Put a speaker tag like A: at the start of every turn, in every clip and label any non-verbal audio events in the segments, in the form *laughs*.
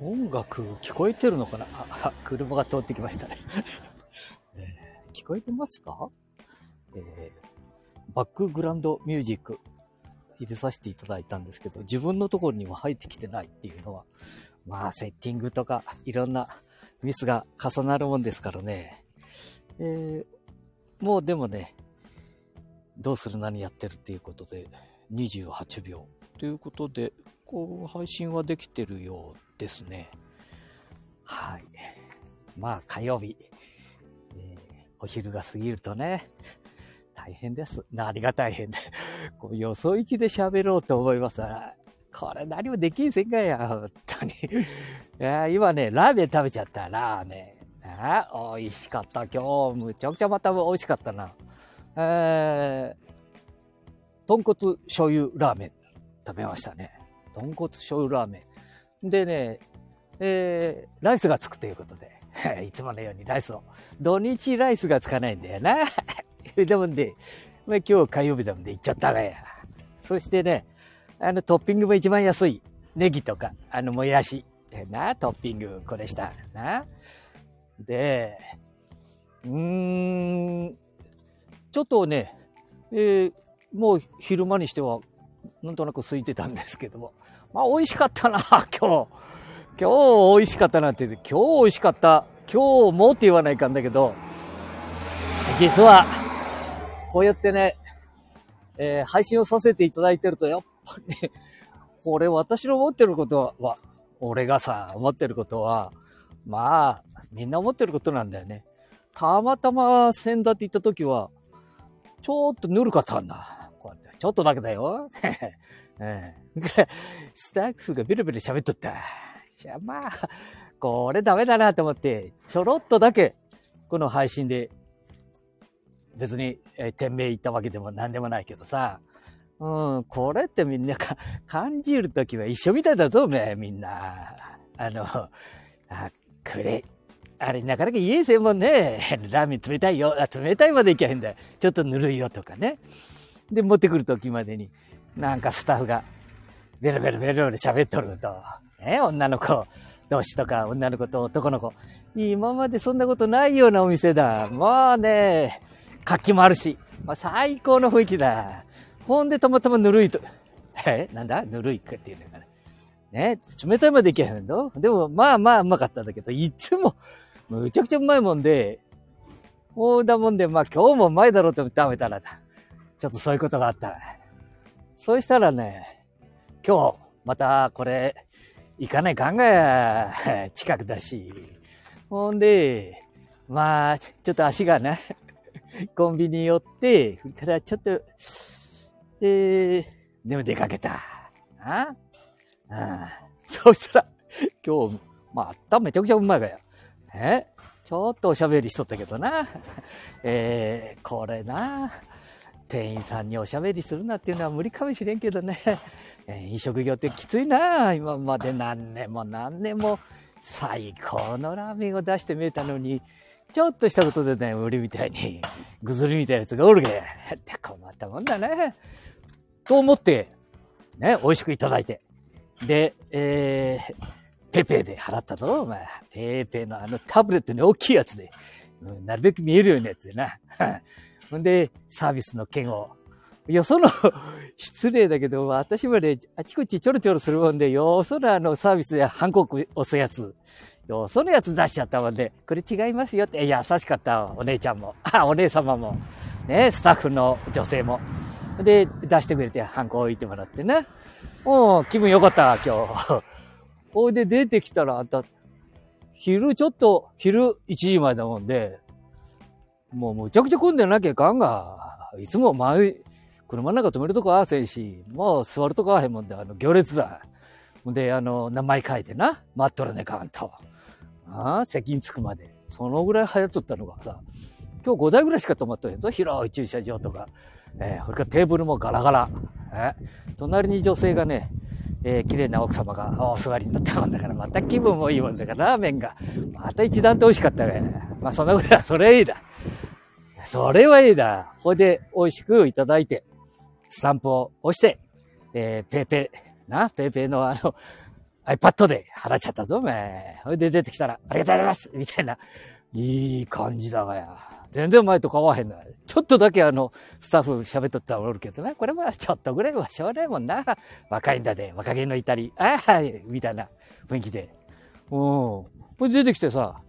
A: 音楽聞こえてるのかな？*laughs* あ、車が通ってきましたね、*laughs* えー、聞こえてますか、えー、バックグラウンドミュージック入れさせていただいたんですけど、自分のところには入ってきてないっていうのは、まあ、セッティングとかいろんなミスが重なるもんですからね。えー、もうでもね、どうする？何やってる？っていうことで、28秒。ということで、こう、配信はできてるようですね。はい。まあ、火曜日、えー、お昼が過ぎるとね、大変です。何が大変で。*laughs* こう、よそ行きで喋ろうと思いますから、これ何もできんせんかや、本当に。いや今ね、ラーメン食べちゃった、ラーメン。あ美味しかった。今日、むちゃくちゃまた美味しかったな。えー、豚骨醤油ラーメン食べましたね。豚骨醤油ラーメン。でね、えー、ライスがつくということで、*laughs* いつものようにライスを。土日ライスがつかないんだよな。*laughs* でもんで、まあ、今日火曜日だもんで行っちゃったがや。そしてね、あのトッピングも一番安い。ネギとか、あのもやし。な、トッピングこれした。な。で、うーん、ちょっとね、えー、もう昼間にしては、なんとなく空いてたんですけども。まあ美味しかったな、*laughs* 今日。今日美味しかったなって言って、今日美味しかった。今日もって言わないかんだけど、実は、こうやってね、えー、配信をさせていただいてると、やっぱりね、これ私の思ってることは、俺がさ、思ってることは、まあ、みんな思ってることなんだよね。たまたま先だって行った時は、ちょっとぬるかったんだ。こうやって、ちょっとだけだよ。*laughs* スタッフがビルビル喋っとった。いや、まあ、これダメだなと思って、ちょろっとだけ、この配信で別に、えー、店名行ったわけでも何でもないけどさ、うん、これってみんなか感じるときは一緒みたいだぞ、め、みんな。あの、あ、くれ。あれ、なかなか言えせんもんね。*laughs* ラーメン冷たいよ。あ、冷たいまでいけへんだよ。ちょっとぬるいよとかね。で、持ってくるときまでに、なんかスタッフが、ベロベロベロベロ喋っとると。ね、女の子同士とか、女の子と男の子。今までそんなことないようなお店だ。もうね、活気もあるし、まあ、最高の雰囲気だ。ほんでたまたまぬるいと、えなんだ？ぬるいかっていうのかな。ね冷たいまでいけへんの？でも、まあまあうまかったんだけど、いつも、むちゃくちゃうまいもんで、もうだもんで、まあ今日もうまいだろうと思って食べたら、ちょっとそういうことがあった。そうしたらね、今日、またこれ、行かない考え、*laughs* 近くだし。ほんで、まあ、ちょっと足がね、*laughs* コンビニ寄って、それからちょっと、えー、でも出かけた。あああそうしたら、今日、まあ、あっためちゃくちゃうまいがや。えちょっとおしゃべりしとったけどな。えー、これな。店員さんにおしゃべりするなっていうのは無理かもしれんけどね。*laughs* 飲食業ってきついな。今まで何年も何年も最高のラーメンを出してみえたのに、ちょっとしたことでね、俺みたいに、ぐずりみたいなやつがおるけ。って困ったもんだね。と思って、ね、美味しくいただいて。で、えー、ペペで払ったぞ、お前。ペペのあのタブレットに大きいやつで、なるべく見えるようなやつでな。*laughs* ほんで、サービスの件を。よその、*laughs* 失礼だけど、私まであちこちちょろちょろするもんで、よそのあのサービスでハンコ押すやつ。よそのやつ出しちゃったもんで、これ違いますよって、優しかったお姉ちゃんも、あ、お姉様も、ね、スタッフの女性も。で、出してくれて、ハンコ置いてもらってね。おう、気分良かった今日。*laughs* ほいで出てきたら、あんた、昼ちょっと、昼1時前だもんで、もうむちゃくちゃ混んでなきゃいかんが、いつも前、車の中止めるとこあせんし、もう座るとこあへんもんで、あの、行列だ。で、あの、名前書いてな、待っとるねかんと。ああ、責任つくまで。そのぐらい流行っとったのがさ、今日5台ぐらいしか止まっとへんぞ。広い駐車場とか。えー、それからテーブルもガラガラ。えー、隣に女性がね、えー、綺麗な奥様がお座りになったもんだから、また気分もいいもんだから、ラーメンが、また一段と美味しかったね。まあそんなことは、それいいだ。それはいいだ。これで美味しくいただいて、スタンプを押して、えー、ペーペー、な、ペーペーのあの、iPad で払っちゃったぞ、お前。ほいで出てきたら、ありがとうございますみたいな。いい感じだがや。全然前と変わへんな。ちょっとだけあの、スタッフ喋っとったらおるけどな。これはちょっとぐらいはしょうがないもんな。若いんだで、若気の至り。ああ、みたいな雰囲気で。うん。これ出てきてさ、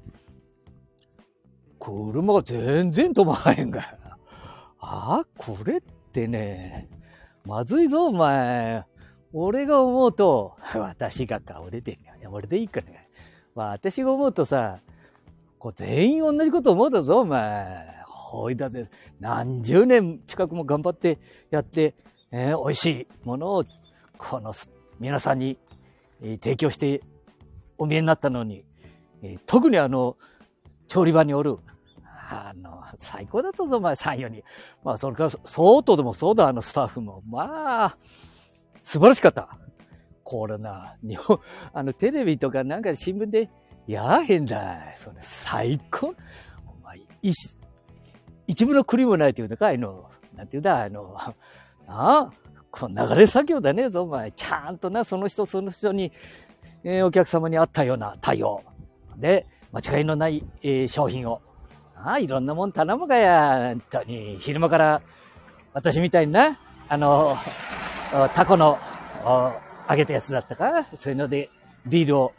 A: 車が全然止まらへんが。ああ、これってね、まずいぞ、お前。俺が思うと、私がか、俺で、いや、俺でいいかね。私が思うとさ、こう全員同じこと思うだぞ、お前。ほいだで、何十年近くも頑張ってやって、えー、美味しいものを、この、皆さんに、えー、提供してお見えになったのに、えー、特にあの、調理場におる、あの、最高だったぞ、お前、3、4人。まあ、それから、相当でもそうだ、あのスタッフも。まあ、素晴らしかった。これな、日本、あの、テレビとかなんか新聞で、やあへんだ。それ、最高。お前、一部の栗もないっていうのか、あの、なんていうんだ、あの、ああ、この流れ作業だねぞ、お前。ちゃんとな、その人その人に、えー、お客様に合ったような対応。で、間違いのない、えー、商品を。あ、いろんなもん頼むがや、本当に。昼間から、私みたいにな、あの、タコの揚げたやつだったか？そういうのでビールを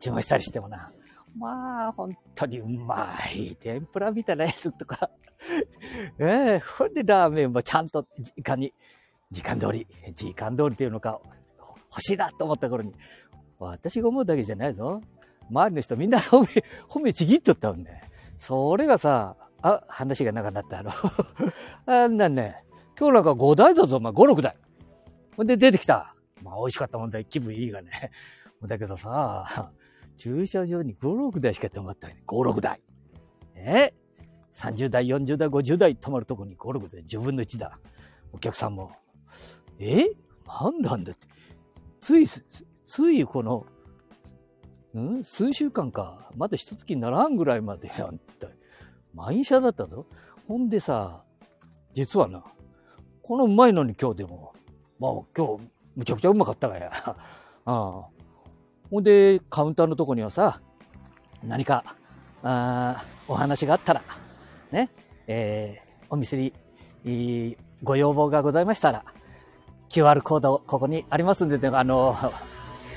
A: 注文したりしてもな。まあ、本当にうまい。天ぷらみたいなやつとか。*laughs* ええ、ほんでラーメンもちゃんと時間に、時間通り、時間通りっていうのか、欲しいなと思った頃に、私が思うだけじゃないぞ。周りの人みんな褒め、褒めちぎっとったもんね。それがさ、あ、話が長くなったの *laughs* あんなんね、今日なんか5台だぞ、お前、5、6台。ほんで出てきた。まあ美味しかったもんだ気分いいがね。だけどさ、駐車場に5、6台しか止まったね。5、6台。え ?30 台、40台、50台止まるとこに5、6台。10分の1だ。お客さんも。え？なんなんだって。つい、ついこの、ん？数週間か。まだ一月にならんぐらいまであんた。満車だったぞ。ほんでさ、実はな、このうまいのに今日でも、まあ今日むちゃくちゃうまかったがや。*laughs* ああほんで、カウンターのとこにはさ、何か、あお話があったら、ね、えー、お店に、いいご要望がございましたら、QR コード、ここにありますんで、あの、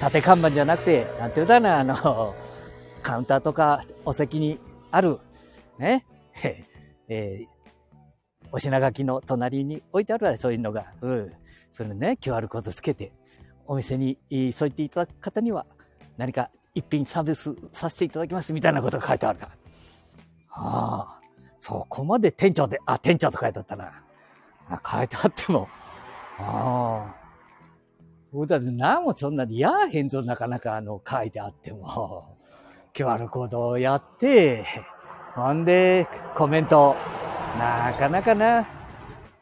A: 縦看板じゃなくて、なんて言うだな、あの、*laughs* カウンターとかお席にある、ね、*laughs* えー、お品書きの隣に置いてあるわ、そういうのが。うん。それね、QR コードつけて、お店にそう言っていただく方には、何か一品サービスさせていただきますみたいなことが書いてあるから。はあ、そこまで店長で、あ、店長と書いてあったな。あ書いてあっても、ああ。僕だって何もそんなにやへんぞ、なかなかあの書いてあっても。*laughs* QR コードをやって、ほんで、コメント。なかなかな、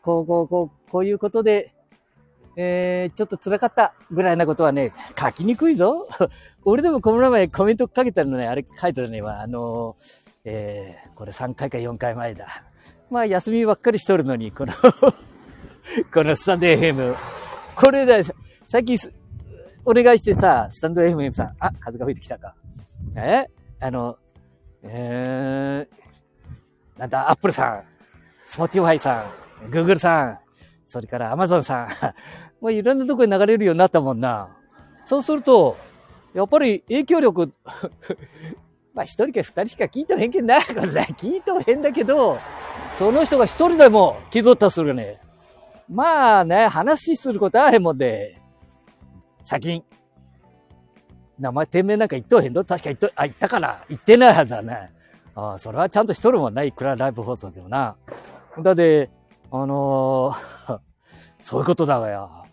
A: こう、こう、こう、こういうことで、えー、ちょっと辛かったぐらいなことはね、書きにくいぞ。*laughs* 俺でもこの名前コメントかけたのね、あれ書いたのね、あのえー、これ3回か4回前だ。まあ休みばっかりしとるのに、この *laughs* このスタンド FM。これだ、さっきお願いしてさ、スタンド FM さん、あ、風が吹いてきたか。え？あの、えー、なんだ、アップルさん、スポティファイさん、グーグルさん、それからアマゾンさん、*laughs* もういろんなとこに流れるようになったもんな。そうすると、やっぱり影響力 *laughs* まあ一人か二人しか聞いてもへんけんな。これね、聞いてもへんだけど、その人が一人でも気取ったするね。まあね、話することあへんもんで、最近、名前、店名なんか言っとへんぞ。確か言っと、あ、言ったかな言ってないはずだね。あ、それはちゃんとしとるもんない。くらライブ放送でもな。だって、あのー、*laughs* そういうことだわよ。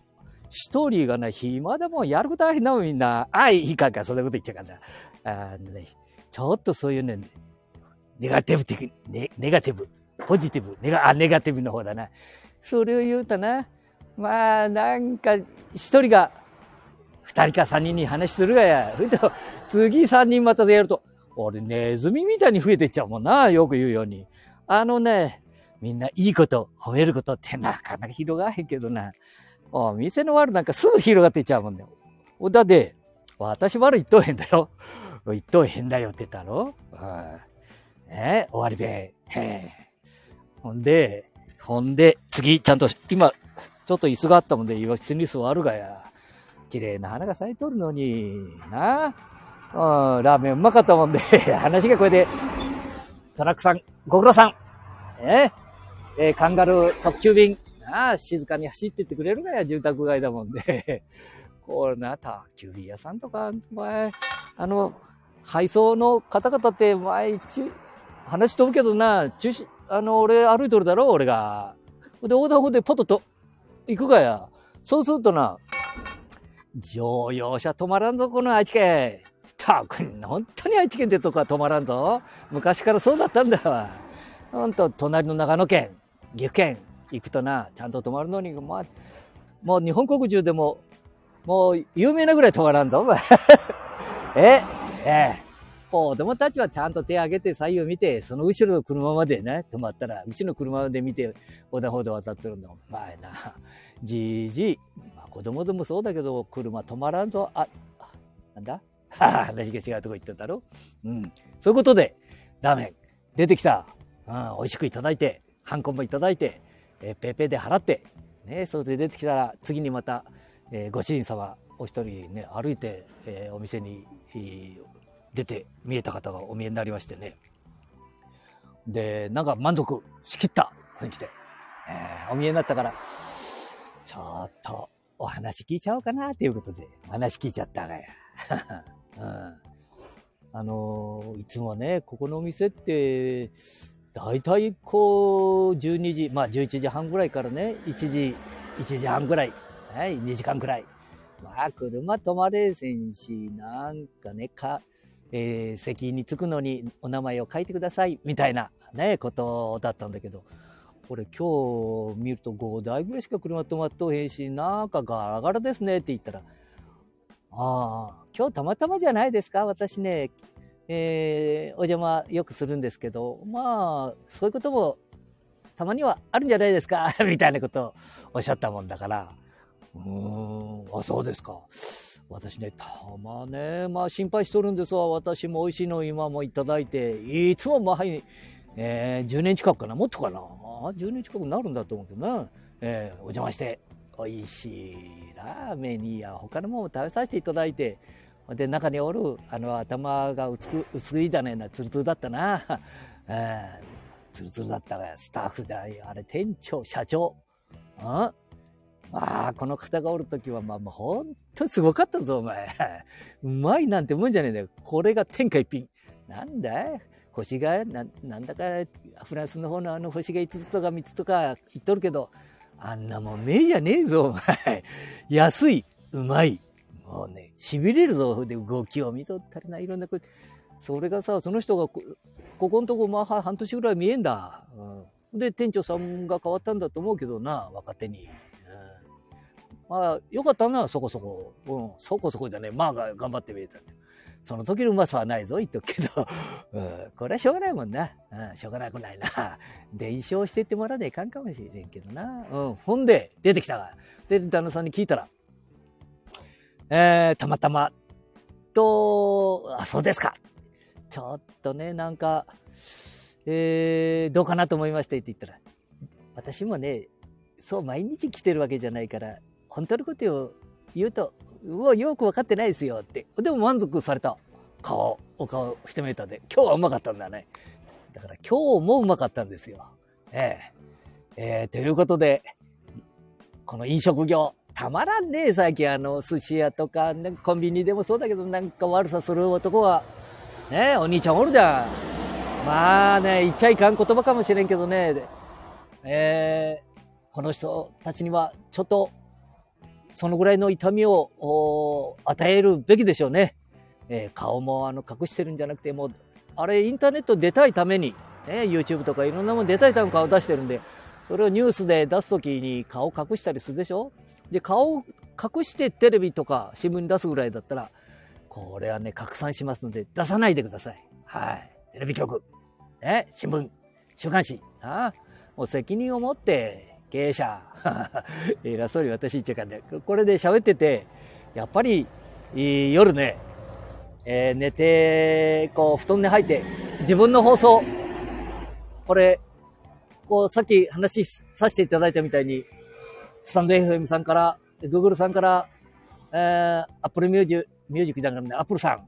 A: 一人がね、暇でもやることあるな、みんな。あ、いいかか、そんなこと言っちゃうかんだ。あね、ちょっとそういうね、ネガティブ的、ネネガティブ、ポジティブ、ネガ、あ、ネガティブの方だな。それを言うとな、まあ、なんか、一人が、二人か三人に話するがや。次三人またでやると、俺、ネズミみたいに増えていっちゃうもんな、よく言うように。あのね、みんないいこと、褒めることってなかなか広がらへんけどな。お店の悪なんかすぐ広がっていっちゃうもんね。だって、私悪いっとへんだよ。言っとへんだよって言ったろうん。え終わりべ。へほんで、ほんで、次、ちゃんと、今、ちょっと椅子があったもんで、今、椅子に座るがや。綺麗な花が咲いとるのに、なうん、ラーメンうまかったもんで、*laughs* 話がこれで、トラックさん、ご苦労さん、え？えー、カンガルー特急便、なあ、静かに走ってってくれるがや、住宅街だもんで。*laughs* これな、宅急便屋さんとか、前、あの、配送の方々って前、話飛ぶけどな、中止、あの、俺歩いとるだろ、俺が。で、横断歩でポトと行くがや。そうするとな、乗用車止まらんぞ、この愛知県。たくん、本当に愛知県ってとこは止まらんぞ。昔からそうだったんだわ。ほんと、隣の長野県、岐阜県行くとな、ちゃんと止まるのに、まあ、もう日本国中でも、もう有名なぐらい止まらんぞ、お前。*laughs* え、ええ。子供たちはちゃんと手を挙げて左右見て、その後ろの車までね、止まったら、うちの車まで見て横断歩道渡ってるんだ。お前な、じいじい、子供でもそうだけど、車止まらんぞ。あ、なんだ？*laughs* 話が違うとこ行ってたろう？ん。そういうことで、ラーメン出てきた。うん、美味しくいただいて、ハンコもいただいて、えー、ペーペーで払って、ね、それで出てきたら、次にまた、えー、ご主人様、お一人ね、歩いて、えー、お店に、出て見えた方がお見えになりましてね。で、なんか満足しきった雰囲気で、えー、お見えになったから、ちょっとお話聞いちゃおうかなっていうことで、話聞いちゃったがや。*laughs* うん、あの、いつもね、ここのお店って、だいたいこう、12時、まあ11時半ぐらいからね、1時、1時半ぐらい、はい、2時間ぐらい。まあ、車止まれせんし、なんかね、か、えー、席に着くのにお名前を書いてください、みたいなね、ことだったんだけど、これ今日見ると5台ぐらいしか車止まっとへんし、なんかガラガラですねって言ったら、ああ、今日たまたまじゃないですか私ね、えー、お邪魔よくするんですけど、まあ、そういうこともたまにはあるんじゃないですか *laughs* みたいなことをおっしゃったもんだから、うーん、あ、そうですか。私ね、たまね、まあ心配しとるんですわ。私も美味しいの今もいただいて、いつも前に、えー、10年近くかな、もっとかな。10年近くなるんだと思うけどな。えー、お邪魔して、美味しいラーメンにや他のものも食べさせていただいて、で、中におる、あの、頭が薄く、薄いだねな、ツルツルだったな。*laughs* えー、ツルツルだったが、スタッフだよ。あれ、店長、社長。ん？まあ、この方がおるときは、まあ、もうほんとすごかったぞ、お前。*laughs* うまいなんてもんじゃねえんだよ。これが天下一品。なんだい？星が、な、なんだか、フランスの方のあの星が5つとか3つとか言っとるけど、あんなもん目じゃねえぞ、お前。*laughs* 安い、うまい。もうね、痺れるぞ、で、動きを見とったりな、いろんなこそれがさ、その人がこ、ここのとこ、まあ、半年ぐらい見えんだ。うん、で、店長さんが変わったんだと思うけどな、若手に。うんまあ、よかったな、そこそこ。うん、そこそこだね。まあ、頑張ってみえた。その時のうまさはないぞ、言っとくけど。*laughs* これはしょうがないもんな。うん、しょうがなくないな。*laughs* 伝承してってもらわないかんかもしれんけどな。うん、ほんで、出てきたが。で、旦那さんに聞いたら、えー、たまたま、と、あ、そうですか。ちょっとね、なんか、えー、どうかなと思いましてって言ったら、私もね、そう毎日来てるわけじゃないから、本当のことを言うと、うわ、よく分かってないですよって。でも満足された。顔、お顔してみたで、今日はうまかったんだね。だから今日もうまかったんですよ。えええー、ということで、この飲食業、たまらんね最近あの、寿司屋とか、ね、コンビニでもそうだけど、なんか悪さする男は、ねお兄ちゃんおるじゃん。まあね、言っちゃいかん言葉かもしれんけどね、えー、この人たちにはちょっとそのぐらいの痛みを与えるべきでしょうね。えー、顔もあの隠してるんじゃなくて、もう、あれインターネット出たいために、ね、YouTube とかいろんなもの出たいために顔出してるんで、それをニュースで出すときに顔隠したりするでしょ？で、顔を隠してテレビとか新聞に出すぐらいだったら、これはね、拡散しますので出さないでください。はい。テレビ局、ね、新聞、週刊誌、あもう責任を持って経営者。*laughs* 偉そうに私言っちゃうかんで、これで喋ってて、やっぱり、夜ね、えー、寝て、こう、布団に入って、自分の放送、これ、こう、さっき話させていただいたみたいに、スタンド FM さんから、Google さんから、えー、Apple Music、ミュージックじゃなくて、Apple さん。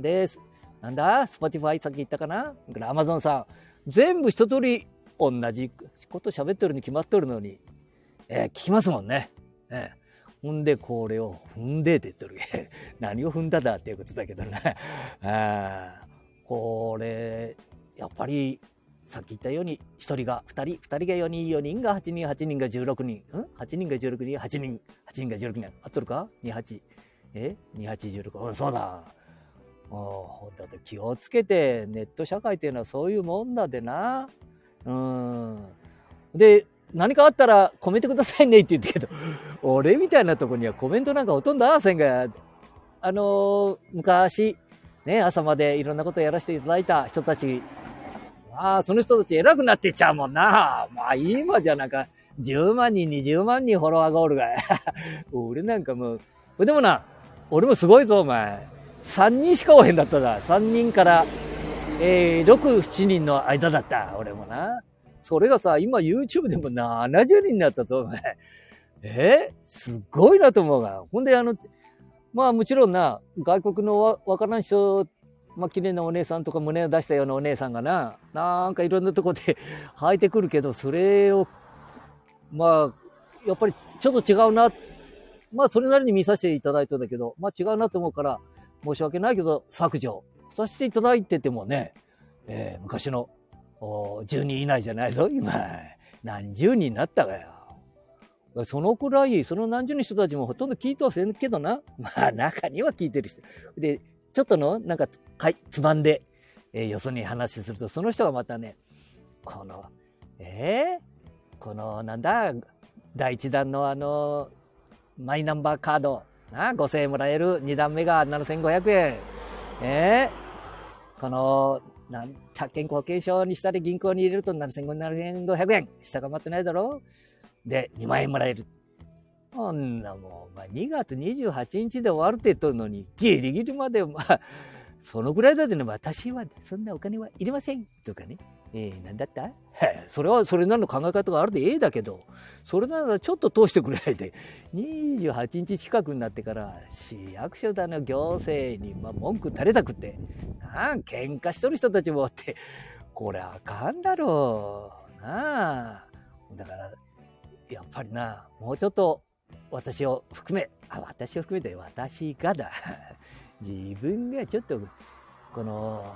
A: です、なんだ ?Spotify さっき言ったかな ?Amazon さん。全部一通り同じこと喋ってるに決まってるのに、えー、聞きますもんね。えー、ほんで、これを踏んでって言ってる。*laughs* 何を踏んだだっていうことだけどね。*laughs* あこれ、やっぱり、さっき言ったように、1人が2人、2人が4人、4人が8人、8人が16人、ん ?8 人が16人、8人、8人が16人。合っとるか ?28。え ?2816。うん、そうだ。おだって気をつけて、ネット社会っていうのはそういうもんだでな。うん。で、何かあったらコメントくださいねって言ってけど、*laughs* 俺みたいなとこにはコメントなんかほとんどあらせんが、あのー、昔、ね、朝までいろんなことやらせていただいた人たちああ、その人たち偉くなってっちゃうもんな。まあ今じゃなんか、10万人、20万人フォロワーがおるが。*laughs* 俺なんかもう、でもな、俺もすごいぞ、お前。3人しかおへんだっただ。3人から、えー、6、7人の間だった。俺もな。それがさ、今 YouTube でも70人になったと、お前。え？ー、すごいなと思うが。ほんで、あの、まあもちろんな、外国のわわからん人まあ、綺麗なお姉さんとか胸を出したようなお姉さんがな、なんかいろんなとこで *laughs* 履いてくるけど、それを、まあ、やっぱりちょっと違うな。まあ、それなりに見させていただいたんだけど、まあ違うなと思うから、申し訳ないけど、削除させていただいててもね、えー、昔の10人以内じゃないぞ、今。何十人になったかよ。そのくらい、その何十人人たちもほとんど聞いてませんけどな。まあ中には聞いてる人。で、ちょっとの、なんか、かい、つまんで、えー、よそに話すると、その人がまたね、この、えー、この、なんだ、第一弾のあの、マイナンバーカード、な、5000円もらえる、二段目が7500円。えー、この、なん、宅建保険証にしたり銀行に入れると7500円。下が待ってないだろで、2万円もらえる。こんなもう、お前、2月28日で終わるって言っとるのに、ギリギリまで、まあ、そのぐらいだってね、私はそんなお金はいりませんとかね。えー、なんだった？それはそれなりの考え方があるでええだけど、それならちょっと通してくれないで、*laughs* 28日近くになってから、市役所だの行政に、まあ、文句垂れたくって、なん喧嘩しとる人たちもって、これあかんだろう。なあ。だから、やっぱりな、もうちょっと私を含め、あ、私を含めて私がだ。自分がちょっと、この、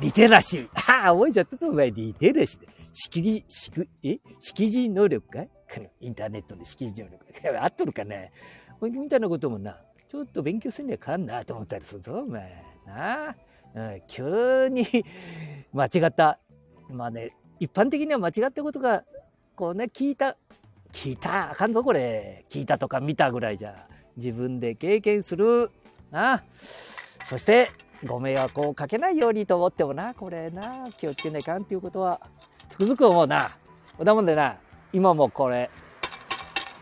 A: リテラシー。あ *laughs* あ、覚えちゃったと思うリテラシーで。識字、識、え？識字能力か？このインターネットで識字能力。*laughs* 合っとるかね？みたいなこともな、ちょっと勉強せんにはかんなと思ったりするぞ、お前。なあ？うん、急に *laughs* 間違った。まあね、一般的には間違ったことが、こうね、聞いた聞いたあかんぞこれ聞いたとか見たぐらいじゃ自分で経験するな。そしてご迷惑をかけないようにと思ってもな。これな。気をつけないかんっていうことはつくづく思うな。だもんでな。今もこれ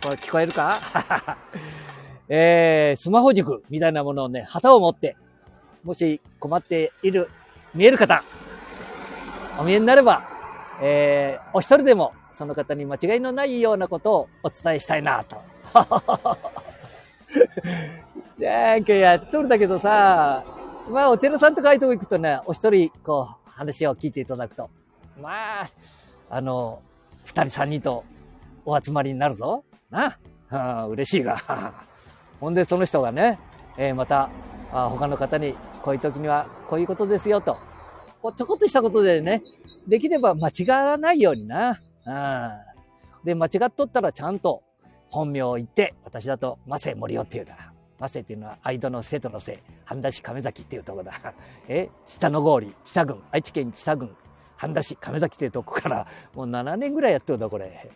A: これ聞こえるか？*laughs* えー、スマホ塾みたいなものをね旗を持ってもし困っている見える方お見えになれば、えー、お一人でもその方に間違いのないようなことをお伝えしたいなと。*laughs* *laughs* なんかやっとるだけどさ、まあお寺さんとかああいうとこ行くとね、お一人こう話を聞いていただくと、まあ、あの、二人三人とお集まりになるぞ。な。あ嬉しいが。*laughs* ほんでその人がね、えー、またあ他の方にこういう時にはこういうことですよと。こうちょこっとしたことでね、できれば間違わないようにな。うん。で、間違っとったらちゃんと本名を言って、私だと、マセ森尾っていうだ。マセっていうのは、愛戸の瀬戸の瀬、半田市亀崎っていうとこだ。*laughs* え、下の郡、知多郡、愛知県知多郡、半田市亀崎っていうとこから、もう7年ぐらいやってるんだ、これ。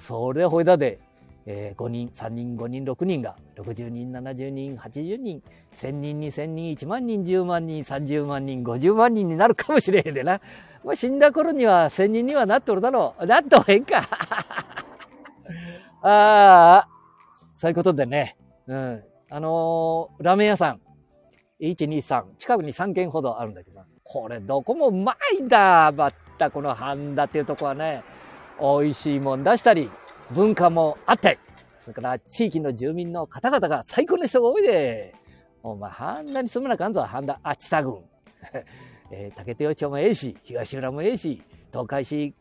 A: それでほいだで、えー、5人、3人、5人、6人が、60人、70人、80人、1000人、2000人、1万人、10万人、30万人、50万人になるかもしれへんでな。まあ、死んだ頃には1000人にはなっとるだろう。なっとへんか。ああ、そういうことでね。うん。あのー、ラーメン屋さん、1、2、3、近くに3軒ほどあるんだけど、これどこもうまいんだ。またこの半田っていうとこはね、美味しいもん出したり、文化もあって、それから地域の住民の方々が最高の人が多いで、お前、半田に住むなかんぞ、半田、あ、知多郡。*laughs* えー、竹手町もええし、東浦もええし、東海市、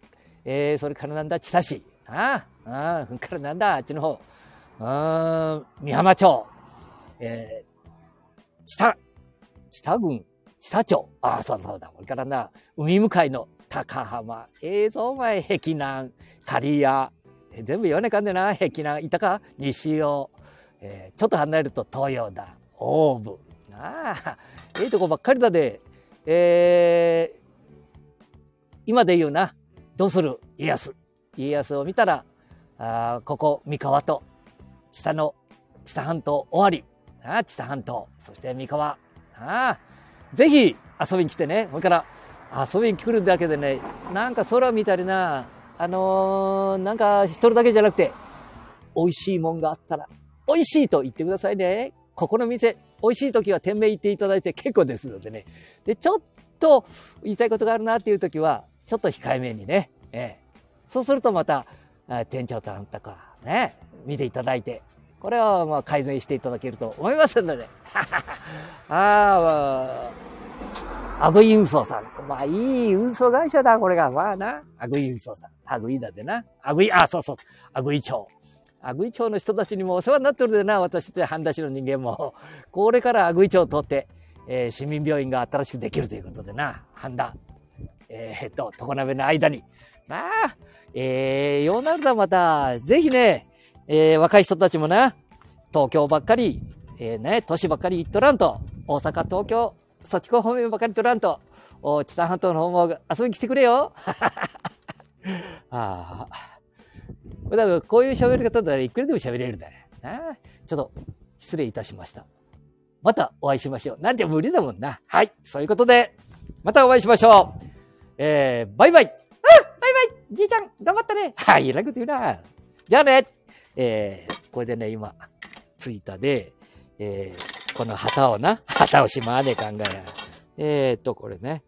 A: えー、それからなんだ、知多市。ああ、あそれからなんだ、あっちの方。うん、美浜町。えー、知多、知多郡、知多町。ああ、そうそうだ。これからな、海向かいの高浜、ええぞ、お前、碧南、刈谷。全部言わないかんでな、碧南、いたか？西尾。えー、ちょっと離れると東洋だ。オーブ。なあ、ええとこばっかりだで。えー、今で言うな、どうする？家康。家康を見たら、あここ、三河と、下の、知多半島終わり。あ知多半島。そして三河。あぜひ遊びに来てね。それから遊びに来るだけでね、なんか空見たりな、あのー、なんか一人だけじゃなくて、美味しいもんがあったら、美味しいと言ってくださいね。ここの店、美味しい時は店名言っていただいて結構ですのでね。で、ちょっと言いたいことがあるなっていう時は、ちょっと控えめにね。ええ。そうするとまた、店長さんとかね、見ていただいて、これはまあ改善していただけると思いますので。*laughs* ああ、アグイ運送さん。まあいい運送会社だ、これが。まあな。アグイ運送さん。アグイだでな。アグイ、あ、そうそう。アグイ町。アグイ町の人たちにもお世話になってるでな、私って半田市の人間も。*laughs* これからアグイ町を通って、えー、市民病院が新しくできるということでな、半田。えー、っと、常鍋の間に。まあ、えー、ようなるだまた、ぜひね、えー、若い人たちもな、東京ばっかり、えー、ね、都市ばっかり行っとらんと、大阪、東京、そっち方面ばっかりとらんと、お、知多半島の方も遊びに来てくれよ。*laughs* ああ。だからこういう喋り方だらいくらでも喋れるんだよ。なちょっと失礼いたしました。またお会いしましょう。なんて無理だもんな。はい。そういうことで、またお会いしましょう。えー、バイバイ。じいちゃん、頑張ったね。*laughs* はい、いらんこと言うな。じゃあね。えー、これでね、今、ツイッターで、えー、この旗をな、旗をしまわねえ考えや。えー、っと、これね。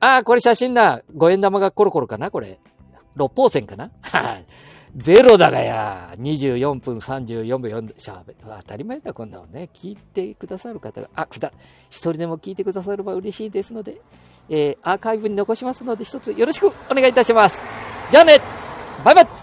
A: ああ、これ写真だ。五円玉がコロコロかなこれ。六方線かなはい。ゼロだがや。24分34秒4しゃべ当たり前だ、こんなのね。聞いてくださる方が、あ、くだ、一人でも聞いてくだされば嬉しいですので、えー、アーカイブに残しますので、一つよろしくお願いいたします。じゃあねバイバイ